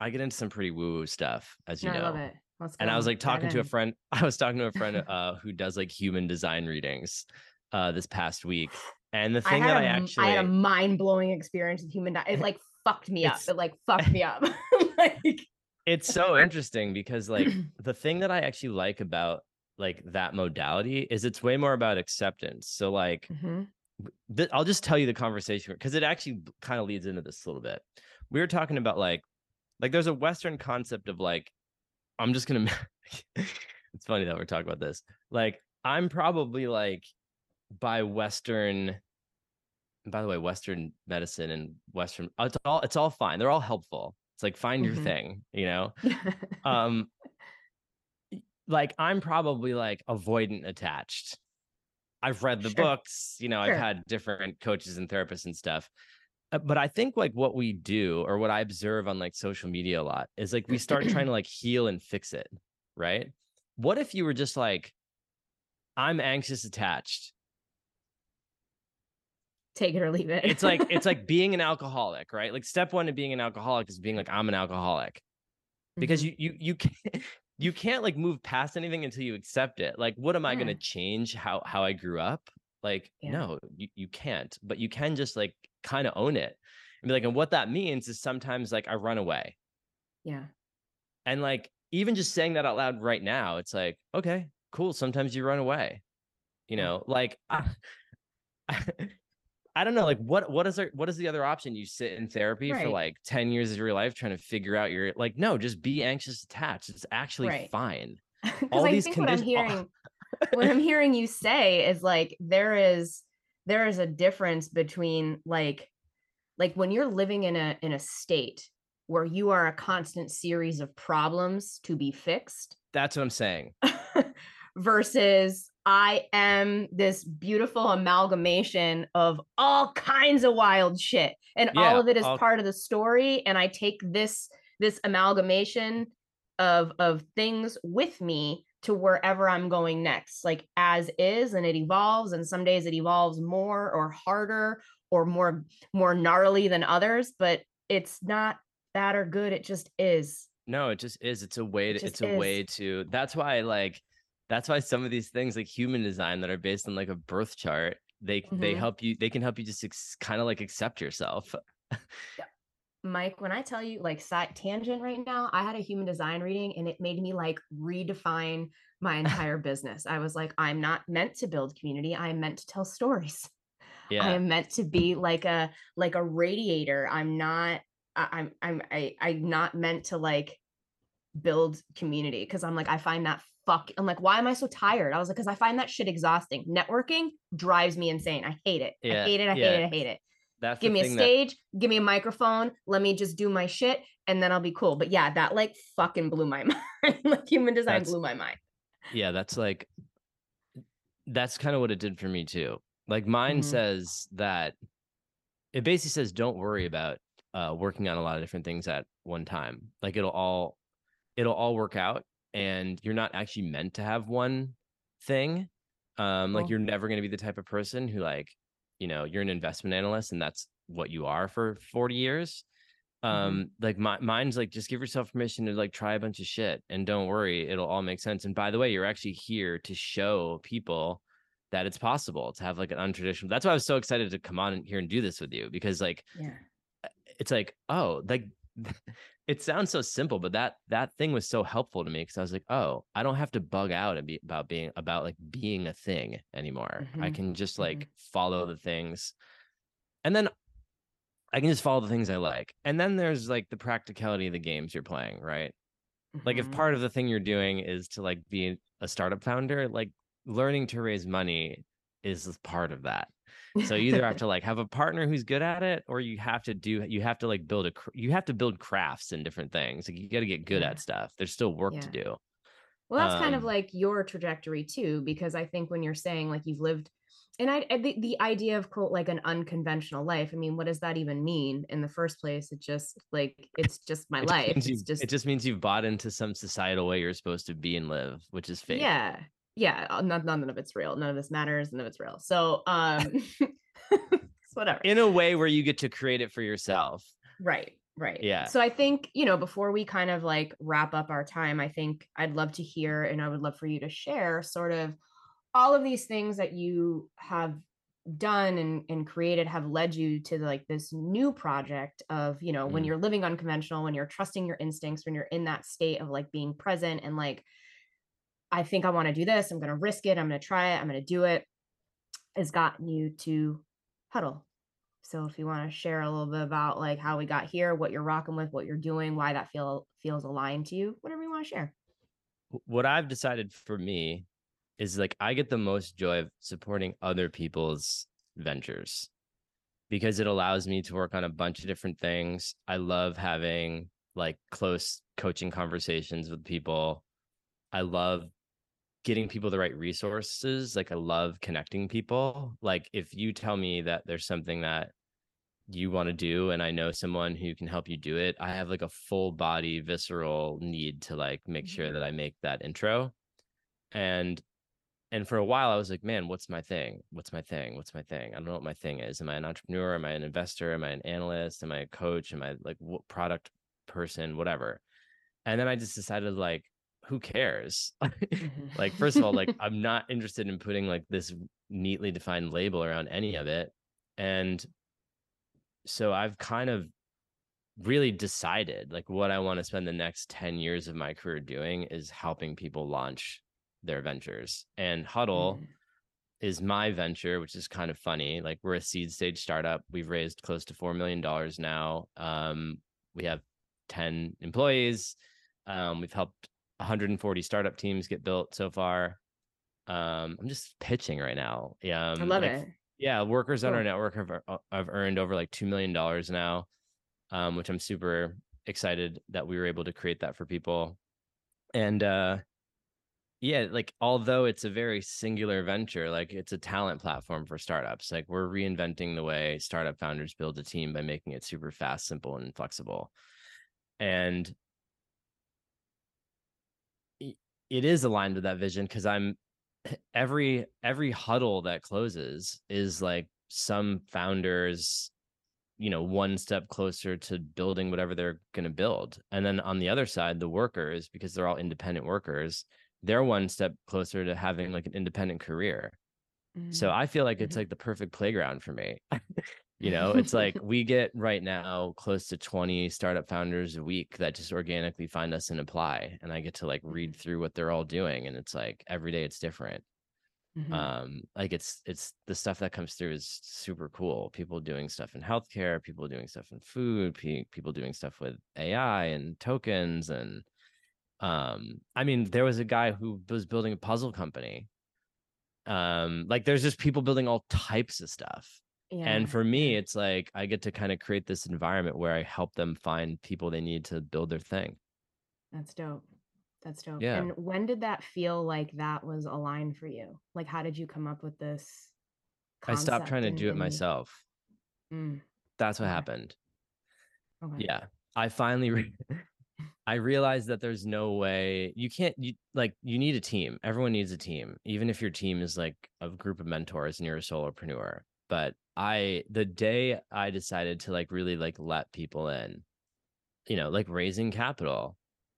i get into some pretty woo woo stuff as you No, know i love it let's and I was like talking to a friend. I was talking to a friend uh, who does like human design readings uh, this past week, and the thing had, that a I actually I had a mind blowing experience with human. Di- it like fucked me up. It like fucked me up. like, it's so interesting because like the thing that I actually like about like that modality is it's way more about acceptance. So like Mhm. th- I'll just tell you the conversation because it actually kind of leads into this a little bit. We were talking about like like there's a Western concept of like I'm just gonna. it's funny that we're talking about this. Like I'm probably like by Western. By the way, Western medicine and Western it's all it's all fine. They're all helpful. It's like find your Mhm. thing, you know. Um, like I'm probably like avoidant attached. I've read the Sure. books, you know, Sure. I've had different coaches and therapists and stuff. Uh, But I think like what we do or what I observe on like social media a lot is like we start trying to like heal and fix it, right? What if you were just like, I'm anxious attached. Take it or leave it. It's like it's like being an alcoholic, right? Like step one to being an alcoholic is being like, I'm an alcoholic. because Mhm. you you you can't you can't like move past anything until you accept it. Like, what am I gonna change how how I grew up? Like, Yeah. no, you, you can't, but you can just like kind of own it and be like, and what that means is sometimes like I run away. yeah. And like even just saying that out loud right now, it's like, okay, cool. Sometimes you run away. You know, like I, ah, I don't know, like what what is there what is the other option? You sit in therapy for like 10 years of your life trying to figure out your like, no, just be anxious attached. It's actually Right. fine. Because All I these think what I'm hearing, what I'm hearing you say is like there is there is a difference between like like when you're living in a in a state where you are a constant series of problems to be fixed That's what I'm saying. versus I am this beautiful amalgamation of all kinds of wild shit and all of it is all- part of the story and I take this this amalgamation of of things with me to wherever I'm going next like as is and it evolves and some days it evolves more or harder or more more gnarly than others but it's not bad or good it just is No, it just is. It's a way to just it's a way to that's why like that's why some of these things like human design that are based on like a birth chart, they they Mhm. help you they can help you just ex- kind of like accept yourself. Mike, when I tell you like side tangent right now, I had a human design reading and it made me like redefine my entire business. I was like, I'm not meant to build community. I am meant to tell stories. I am meant to be like a like a radiator. I'm not I, I'm I'm I, I'm not meant to like build community because I'm like I find that fuck I'm like why am I so tired? I was like because I find that shit exhausting. Networking drives me insane. I hate it. Yeah, I hate it. I yeah. hate it. I hate it That's give me a thing that- stage, give me a microphone, let me just do my shit, and then I'll be cool. But yeah, that like fucking blew my mind. like human design That's- blew my mind. yeah that's like that's kind of what it did for me too like mine Mhm. says that it basically says don't worry about uh working on a lot of different things at one time like it'll all it'll all work out and you're not actually meant to have one thing um like you're never going to be the type of person who like you know you're an investment analyst and that's what you are for 40 years Mhm. um like my, mine's like just give yourself permission to like try a bunch of shit and don't worry it'll all make sense and by the way you're actually here to show people that it's possible to have like an untraditional that's why i was so excited to come on here and do this with you because like Yeah. it's like oh like it sounds so simple but that that thing was so helpful to me because i was like oh i don't have to bug out and be about being about like being a thing anymore. I Mhm, can just mhm. like follow the things. And then i can just follow the things i like. And then there's like the practicality of the games you're playing right? Like if Mhm. part of the thing you're doing is to like be a startup founder like learning to raise money is part of that so you either have to like have a partner who's good at it or you have to do you have to like build a you have to build crafts and different things like you got to get good Yeah. at stuff there's still work to do Well, that's kind of Um, like your trajectory too, because I think when you're saying like you've lived, and I I- the, the idea of quote like an unconventional life. I mean, what does that even mean in the first place? It just like it's just my it life. means It's just it just means you've bought into some societal way you're supposed to be and live which is fake yeah, yeah. uh, None, none of it's real. None of this matters. None of it's real. So um, whatever. in a way where you get to create it for yourself Right, right. Yeah. So I think, you know, before we kind of like wrap up our time, I think I'd love to hear and I would love for you to share sort of all of these things that you have done and, and created have led you to like this new project of, you know, when Mm. you're living unconventional, when you're trusting your instincts, when you're in that state of like being present and like, I think I want to do this, I'm going to risk it, I'm going to try it, I'm going to do it, has gotten you to huddle. So if you want to share a little bit about like how we got here, what you're rocking with, what you're doing, why that feel feels aligned to you, whatever you want to share. what I've decided for me is like I get the most joy of supporting other people's ventures because it allows me to work on a bunch of different things. I love having like close coaching conversations with people. I love getting people the right resources. Like I love connecting people. Like if you tell me that there's something that you want to do and I know someone who can help you do it, I have like a full body visceral need to like make sure mm-hmm. that I make that intro. And and for a while I was like, man, what's my thing? What's my thing? What's my thing? I don't know what my thing is. Am I an entrepreneur? Am I an investor? Am I an analyst? Am I a coach? Am I like what product person? Whatever. and then I just decided like, who cares? Mhm. like, first of all, like I'm not interested in putting like this neatly defined label around any of it. And so I've kind of really decided like what I want to spend the next 10 years of my career doing is helping people launch their ventures. And Huddle Mm. is my venture, which is kind of funny. Like we're a seed stage startup. We've raised close to $4 million now. Um, we have 10 employees. Um, we've helped 140 startup teams get built so far. Um, I'm just pitching right now. Yeah. I um, love like, it. yeah, workers on our network have uh, have earned over like two million dollars now, um, which I'm super excited that we were able to create that for people. And uh, yeah, like although it's a very singular venture, like it's a talent platform for startups. Like we're reinventing the way startup founders build a team by making it super fast, simple, and flexible. And i- it is aligned with that vision because I'm every every huddle that closes is like some founders you know one step closer to building whatever they're going to build and then on the other side the workers because they're all independent workers they're one step closer to having like an independent career so Mm. i feel like it's Mhm. like the perfect playground for me you know it's like we get right now close to 20 startup founders a week that just organically find us and apply and i get to like read through what they're all doing and it's like every day it's different. Mhm. um like it's it's the stuff that comes through is super cool people doing stuff in healthcare people doing stuff in food pe- people doing stuff with ai and tokens and um i mean there was a guy who was building a puzzle company. Um like there's just people building all types of stuff and for me it's like i get to kind of create this environment where i help them find people they need to build their thing That's dope. That's dope. Yeah. And when did that feel like that was aligned for you? Like, how did you come up with this? i stopped trying to do it myself Mm, that's what Okay. happened okay. yeah i finally re- i realized that there's no way you can't you like you need a team everyone needs a team even if your team is like a group of mentors and you're a solopreneur but i the day i decided to like really like let people in you know like raising capital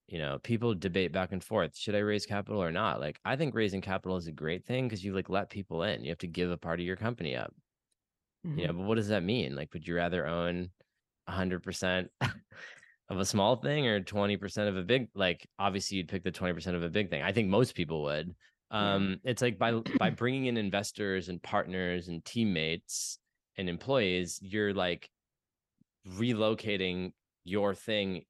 you know people debate back and forth should i raise capital or not? Like i think raising capital is a great thing because you like let people in you have to give a part of your company up. You know Mhm. but what does that mean? Like would you rather own 100% of a small thing or 20% of a big like obviously you'd pick the 20% of a big thing. I think most people would. Yeah. um it's like by by bringing in investors and partners and teammates and employees you're like relocating your thing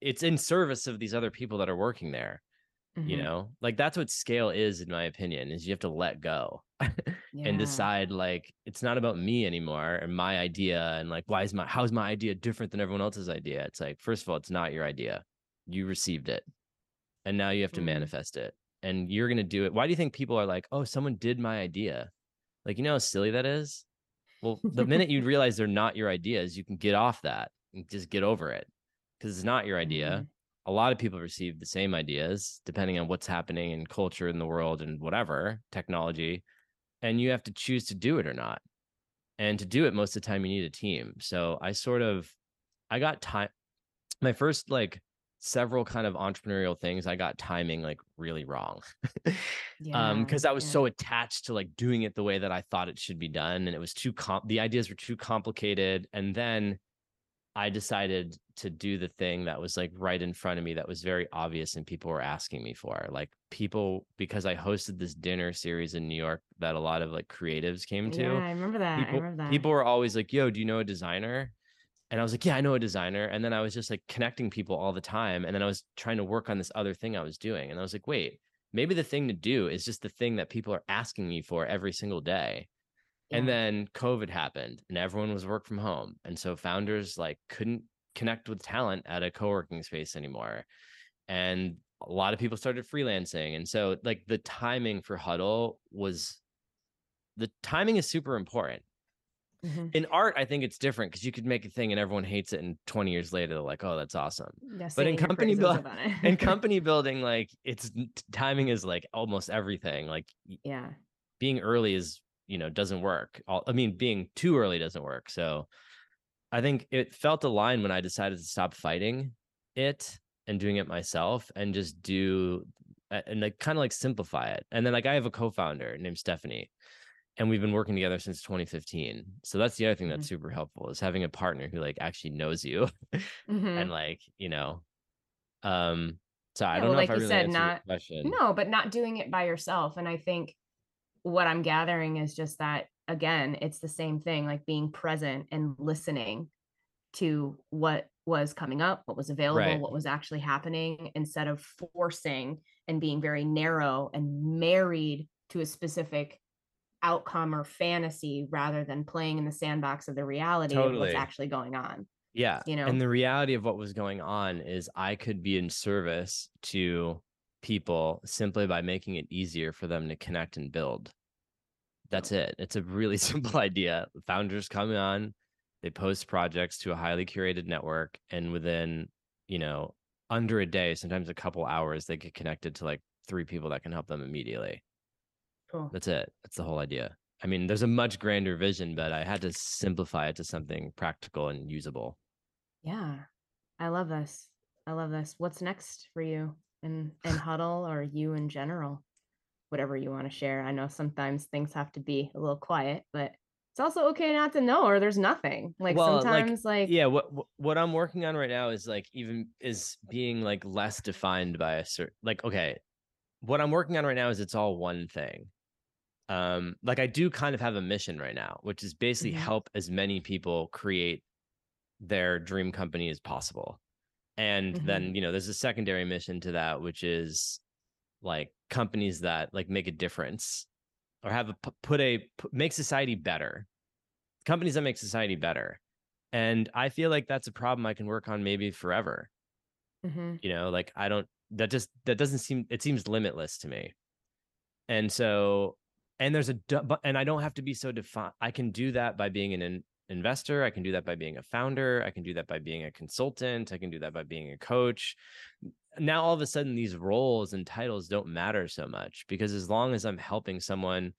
it's in service of these other people that are working there you Mhm. know? Like that's what scale is in my opinion is you have to let go and decide like it's not about me anymore and my idea and like why is my how's my idea different than everyone else's idea? It's like first of all it's not your idea. You received it and now you have to Mhm. manifest it and you're going to do it. Why do you think people are like oh someone did my idea? Like you know how silly that is well the minute you realize they're not your ideas you can get off that and just get over it because it's not your idea. Mhm. a lot of people receive the same ideas depending on what's happening in culture in the world and whatever technology and you have to choose to do it or not. And to do it most of the time you need a team. So i sort of i got time my first like several kind of entrepreneurial things i got timing like really wrong um because i was yeah. so attached to like doing it the way that i thought it should be done and it was too com the ideas were too complicated and then i decided to do the thing that was like right in front of me that was very obvious and people were asking me for like people because i hosted this dinner series in new york that a lot of like creatives came to Yeah, I remember that. I remember that. people were always like, yo, do you know a designer? And I was like, yeah, I know a designer. And then I was just like connecting people all the time. And then I was trying to work on this other thing I was doing. And I was like, wait, maybe the thing to do is just the thing that people are asking me for every single day. And then COVID happened and everyone was work from home. And so founders like couldn't connect with talent at a co-working space anymore. And a lot of people started freelancing. And so like the timing for Huddle was the timing is super important Mhm. in art i think it's different because you could make a thing and everyone hates it and 20 years later they're like oh that's awesome Yeah, but in company praises buil- about it. in company building like it's timing is like almost everything like yeah. being early is you know doesn't work i mean being too early doesn't work so i think it felt aligned when i decided to stop fighting it and doing it myself and just do and like kind of like simplify it. And then like I have a co-founder named Stephanie and we've been working together since 2015. So that's the other thing that's mm-hmm. super helpful is having a partner who like actually knows you mm-hmm. and like, you know, um so I don't well, know like if I really said, not no, but not doing it by yourself. And I think what I'm gathering is just that again, it's the same thing, like being present and listening to what was coming up, what was available, right. what was actually happening, instead of forcing and being very narrow and married to a specific outcome or fantasy rather than playing in the sandbox of the reality totally. of what's actually going on. Yeah. You know, and the reality of what was going on is I could be in service to people simply by making it easier for them to connect and build. That's it. It's a really simple idea. Founders come on, they post projects to a highly curated network, and within, you know, under a day, sometimes a couple hours, they get connected to like three people that can help them immediately. Cool. That's it. That's the whole idea. I mean, there's a much grander vision, but I had to simplify it to something practical and usable. Yeah. I love this. I love this. What's next for you in in huddle or you in general? Whatever you want to share. I know sometimes things have to be a little quiet, but it's also okay not to know or there's nothing. Like well, sometimes like, like Yeah, what what I'm working on right now is like even is being like less defined by a certain like okay, what I'm working on right now is it's all one thing um like i do kind of have a mission right now which is basically mm-hmm. help as many people create their dream company as possible and mm-hmm. then you know there's a secondary mission to that which is like companies that like make a difference or have a put a make society better companies that make society better and i feel like that's a problem i can work on maybe forever mm-hmm. you know like i don't that just that doesn't seem it seems limitless to me and so and there's a and i don't have to be so defined i can do that by being an investor i can do that by being a founder i can do that by being a consultant i can do that by being a coach. Now all of a sudden these roles and titles don't matter so much because as long as i'm helping someone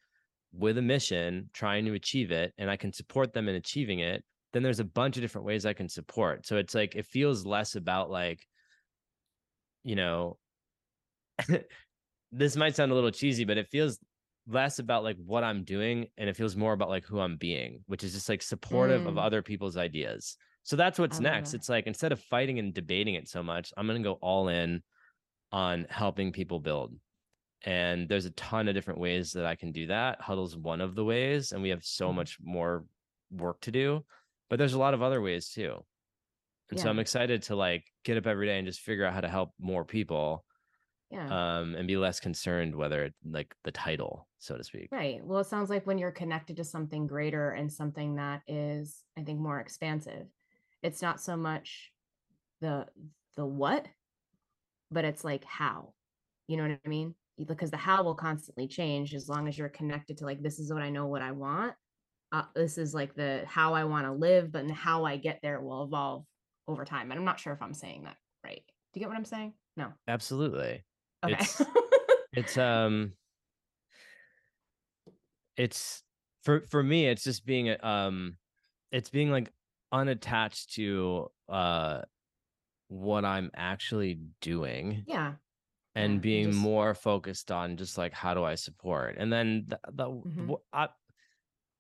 with a mission trying to achieve it and i can support them in achieving it then there's a bunch of different ways i can support. So it's like it feels less about like you know this might sound a little cheesy but it feels less about like what I'm doing and it feels more about like who I'm being, which is just like supportive mm. of other people's ideas. So that's what's next. It's like instead of fighting and debating it so much, I'm going to go all in on helping people build. And there's a ton of different ways that I can do that. Huddle's one of the ways, and we have so mm. much more work to do, but there's a lot of other ways too. And yeah. so I'm excited to like get up every day and just figure out how to help more people yeah. um and be less concerned whether it, like the title so to speak. Right. Well it sounds like when you're connected to something greater and something that is i think more expansive it's not so much the the what but it's like how. You know what i mean? Because the how will constantly change as long as you're connected to like this is what i know what i want uh, this is like the how i want to live but how i get there will evolve over time and i'm not sure if i'm saying that right. Do you get what i'm saying? No. Absolutely Okay. It's it's um it's for for me it's just being um it's being like unattached to uh what I'm actually doing. Yeah. And yeah, being just... more focused on just like how do I support? And then the, the mm-hmm. I,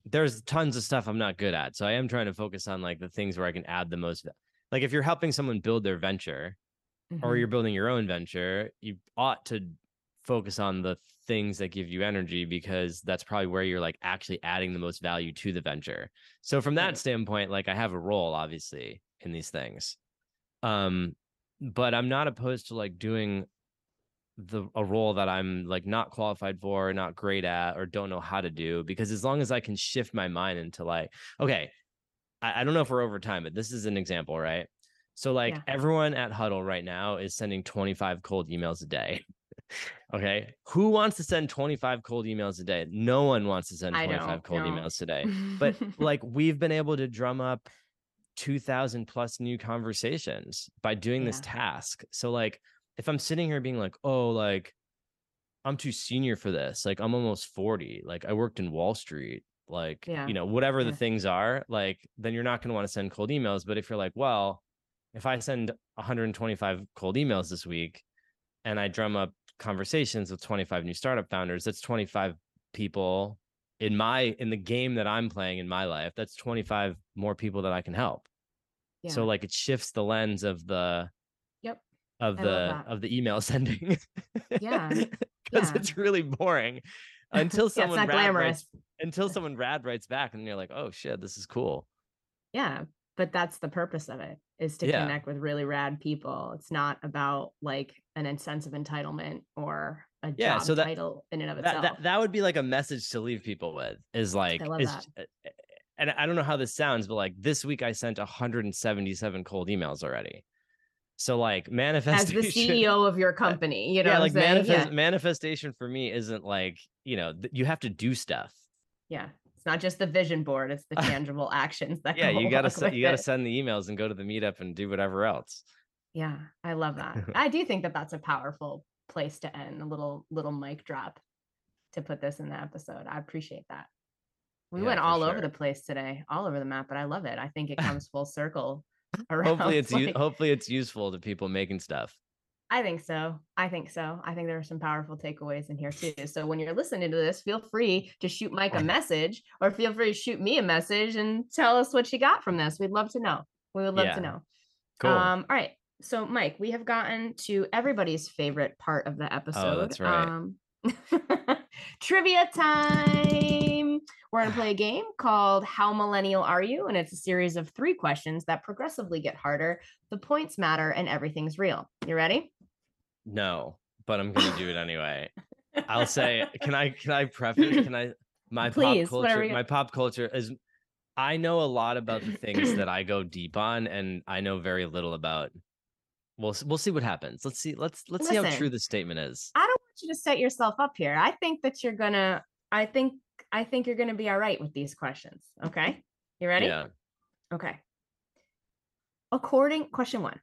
there's tons of stuff I'm not good at. So I am trying to focus on like the things where I can add the most like if you're helping someone build their venture, mm-hmm. or you're building your own venture, you ought to focus on the things that give you energy because that's probably where you're like actually adding the most value to the venture. So from that right. standpoint, like I have a role obviously in these things. Um but I'm not opposed to like doing the a role that I'm like not qualified for, or not great at, or don't know how to do. Because as long as I can shift my mind into like, okay, I, I don't know if we're over time, but this is an example, right? So like yeah. everyone at Huddle right now is sending 25 cold emails a day. okay. Who wants to send 25 cold emails a day? No one wants to send 25 cold no. emails today. But like we've been able to drum up 2000 plus new conversations by doing yeah. this task. So like if I'm sitting here being like, "Oh, like I'm too senior for this. Like I'm almost 40. Like I worked in Wall Street." Like, yeah. you know, whatever the things are, like then you're not going to want to send cold emails, but if you're like, "Well, if I send 125 cold emails this week and I drum up conversations with 25 new startup founders, that's 25 people in my in the game that I'm playing in my life. That's 25 more people that I can help. Yeah. So like it shifts the lens of the Yep. of I the of the email sending. Yeah. Because Yeah. it's really boring until someone not rad glamorous. writes, until someone rad writes back and you're like, oh shit, this is cool. Yeah, but that's the purpose of it is to Yeah. connect with really rad people. It's not about like an sense of entitlement or a Yeah, job so that- title in and of itself. that that would be like a message to leave people with is like uh, and I don't know how this sounds, but like this week I sent 177 cold emails already. So like As manifestation the CEO of your company, you know, yeah, like manifest, yeah. manifestation for me isn't like, you know, you have to do stuff. yeah, not just the vision board; it's the tangible actions that. Yeah, you gotta se- you gotta it. send the emails and go to the meetup and do whatever else. Yeah, I love that. I do think that that's a powerful place to end. A little little mic drop to put this in the episode. I appreciate that. We Yeah, went all over the place today, all over the map, but I love it. I think it comes full circle. Around, Hopefully it's u- hopefully it's useful to people making stuff. I think so. I think so. I think there are some powerful takeaways in here too. So when you're listening to this, feel free to shoot Mike a message or feel free to shoot me a message and tell us what you got from this. We'd love to know. We would love Yeah. to know. Cool. Um, all right. So Mike, we have gotten to everybody's favorite part of the episode. Oh, that's right. Um, trivia time. We're going to play a game called How Millennial Are You? And it's a series of three questions that progressively get harder. The points matter and everything's real. You ready? No, but I'm gonna do it anyway. I'll say, can I can I preface? Can I my Please, pop culture my pop culture is I know a lot about the things that I go deep on, and I know very little about. We'll we'll see what happens. Let's see. Let's let's see how true the statement is. I don't want you to set yourself up here. I think that you're gonna. I think. I think you're gonna be all right with these questions. Okay. You ready? Yeah. Okay. According question one,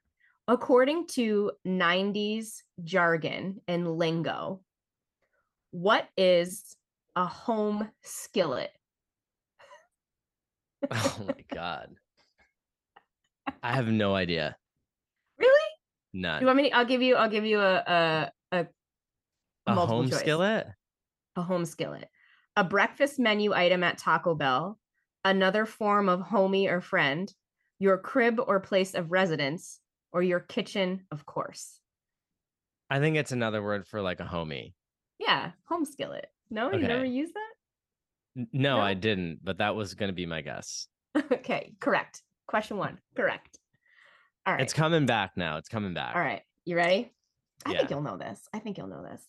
according to 90s jargon and lingo, what is a home skillet? Oh my god. I have no idea. Really? None. You want me? To, I'll give you. I'll give you a a a, a multiple home choice. skillet? a home skillet, a breakfast menu item at Taco Bell, another form of homie or friend, your crib or place of residence, or your kitchen, of course. I think it's another word for like a homie. Yeah, home skillet. No, you never Okay. used that. No, No? I didn't, but that was going to be my guess. okay, correct. Question one, correct. All right. It's coming back now. It's coming back. All right. You ready? I think you'll know this. I think you'll know this.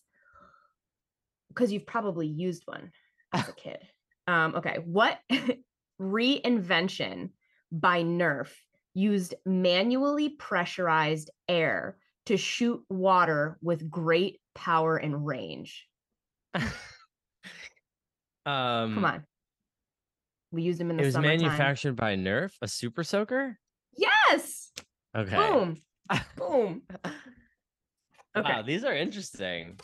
Because you've probably used one as a kid. Um, okay. What reinvention by Nerf used manually pressurized air to shoot water with great power and range? um, Come on. We used them in the It was summertime. manufactured by Nerf, a super soaker. Yes. Okay. Boom. Boom. Okay. Wow, these are interesting.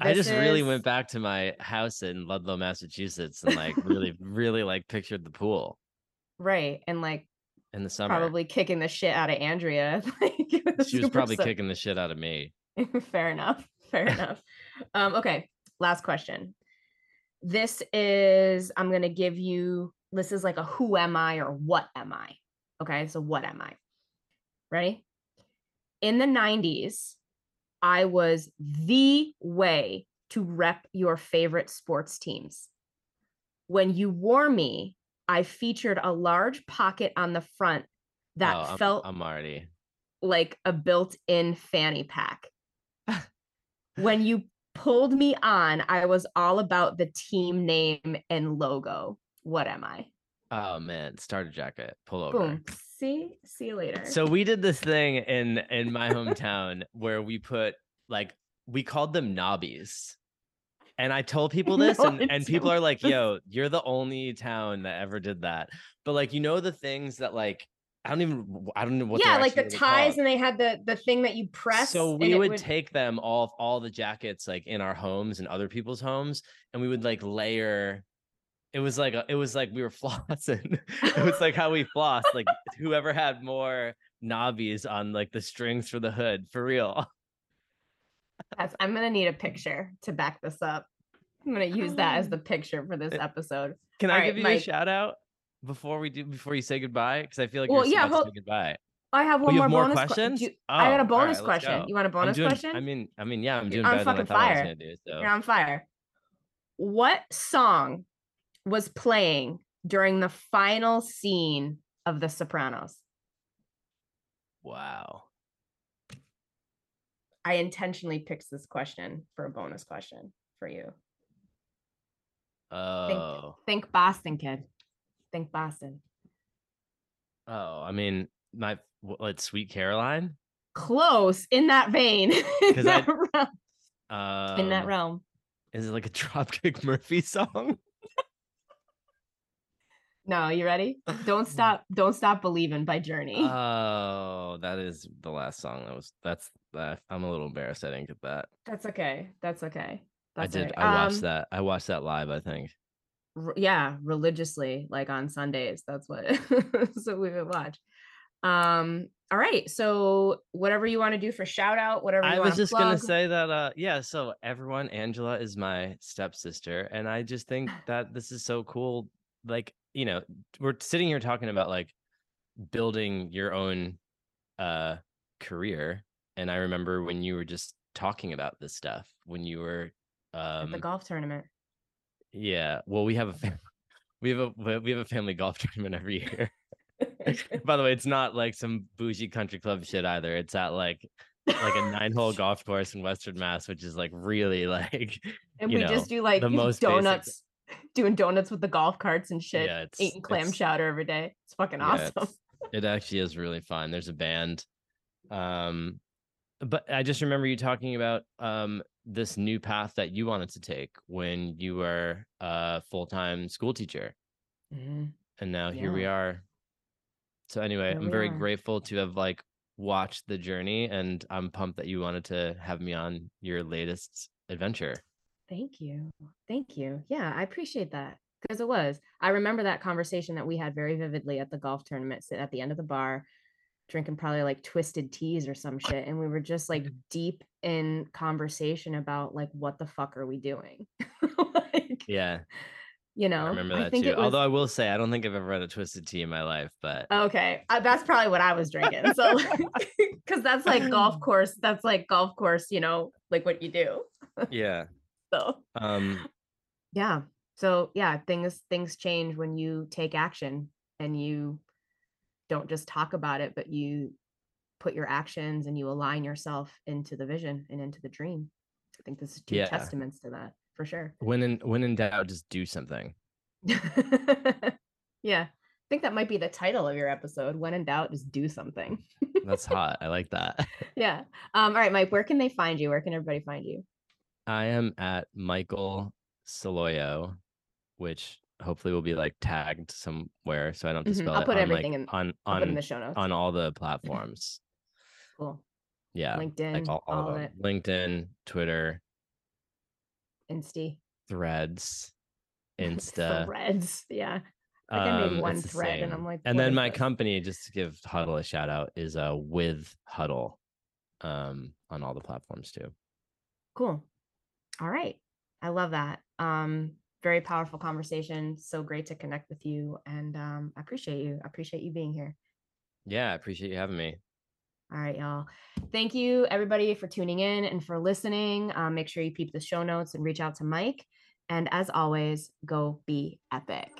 I This just really went back to my house in Ludlow, Massachusetts, and like really, really like pictured the pool right and like in the summer. probably kicking the shit out of Andrea. like, she was probably kicking the shit out of me. fair enough. Fair enough. Um, okay, last question. This is I'm gonna give you this is like a who am I or what am I? Okay, so what am I? Ready? In the 90s, I was the way to rep your favorite sports teams. When you wore me, I featured a large pocket on the front that oh, I'm, felt I'm already. like a built-in fanny pack. when you pulled me on, I was all about the team name and logo. What am I? Oh man, starter jacket, pullover. Boom. See, see you later. So we did this thing in in my hometown where we put like we called them knobbies. And I told people this, No, and, and people are like, yo, you're the only town that ever did that. But like, you know, the things that like, I don't even, I don't know what yeah, like the ties, called. and they had the the thing that you press. So we it would, take them all, all the jackets like in our homes and other people's homes, and we would like layer. It was like a, it was like we were flossing. it was like how we floss Like whoever had more knobbies on like the strings for the hood for real. That's, I'm gonna need a picture to back this up. I'm gonna use that as the picture for this Uh, episode. Can All I right, give you a shout out before we do before you say goodbye? Because I feel like Well, you're yeah, yeah, hold- say goodbye. I have Oh, one you more have more bonus que- questions? do- I got Oh, a bonus right, question. go. You want a I'm bonus doing, question? I mean, I mean, yeah, I'm You're doing on better than I fucking thought I was fire. gonna do. So You're on fire. What song was playing during the final scene of The Sopranos? wow. I intentionally picked this question for a bonus question for you. Oh, Think Boston, kid. Think Boston. oh, I mean, my what? Sweet Caroline. Close in that vein. in, 'Cause I- realm, Um, in that realm. Is it like a Dropkick Murphy song? No, you ready? Don't stop. Don't stop believing by Journey. Oh, that is the last song. That was that's that. I'm a little embarrassed. I didn't get that. That's okay. That's okay. I did. all I watched Um, that. I watched that live. I think. r- yeah religiously like on sundays that's what so we would watch um all right so whatever you want to do for shout out whatever you I was just gonna say that. Uh, yeah. So everyone, Angela is my stepsister, and I just think that this is so cool. Like, you know, we're sitting here talking about like building your own uh career, and I remember when you were just talking about this stuff when you were at um the golf tournament. Yeah well we have a fam- we have a we have a family golf tournament every year. By the way it's not like some bougie country club shit either it's at like like a nine hole golf course in western mass which is like really like and we know, just do like the most basic- donuts doing donuts with the golf carts and shit yeah eating clam chowder every day. It's fucking yeah, awesome. it's- it actually is really fun. There's a band um but i just remember you talking about um this new path that you wanted to take when you were a full-time school teacher. Mhm. and now here we are. So anyway Here i'm very are. grateful to have like watched the journey and i'm pumped that you wanted to have me on your latest adventure Thank you. Thank you. Yeah, I appreciate that because it was. I remember that conversation that we had very vividly at the golf tournament, sit at the end of the bar, drinking probably like twisted teas or some shit. And we were just like deep in conversation about like, what the fuck are we doing? like, yeah you know, i remember that think too was- although i will say i don't think i've ever had a twisted tea in my life but Okay, uh, that's probably what I was drinking. So, because that's like golf course, that's like golf course, you know, like what you do. yeah So, um yeah. So yeah, things things change when you take action and you don't just talk about it, but you put your actions and you align yourself into the vision and into the dream. I think this is two Yeah. testaments to that for sure. when in when in doubt just do something yeah. I think that might be the title of your episode. When in doubt, just do something. that's hot i like that yeah. Um, all right, Mike, where can they find you? Where can everybody find you? I am at michael saloio which hopefully will be like tagged somewhere so i don't have to Mhm, spell I'll it put on, everything like, in- on it in on the show notes. on all the platforms cool. yeah LinkedIn, like all, all, all of it. linkedin twitter Insty. threads insta Threads. Yeah. I think I made um, one it's the thread and. I'm like, and then my this? company just to give huddle a shout out is uh with huddle um on all the platforms too Cool. All right. I love that. Um, very powerful conversation. So great to connect with you. And um, I appreciate you. I appreciate you being here. yeah i appreciate you having me All right, y'all. Thank you, everybody, for tuning in and for listening. Um, make sure you peep the show notes and reach out to Mike. And as always, go be epic.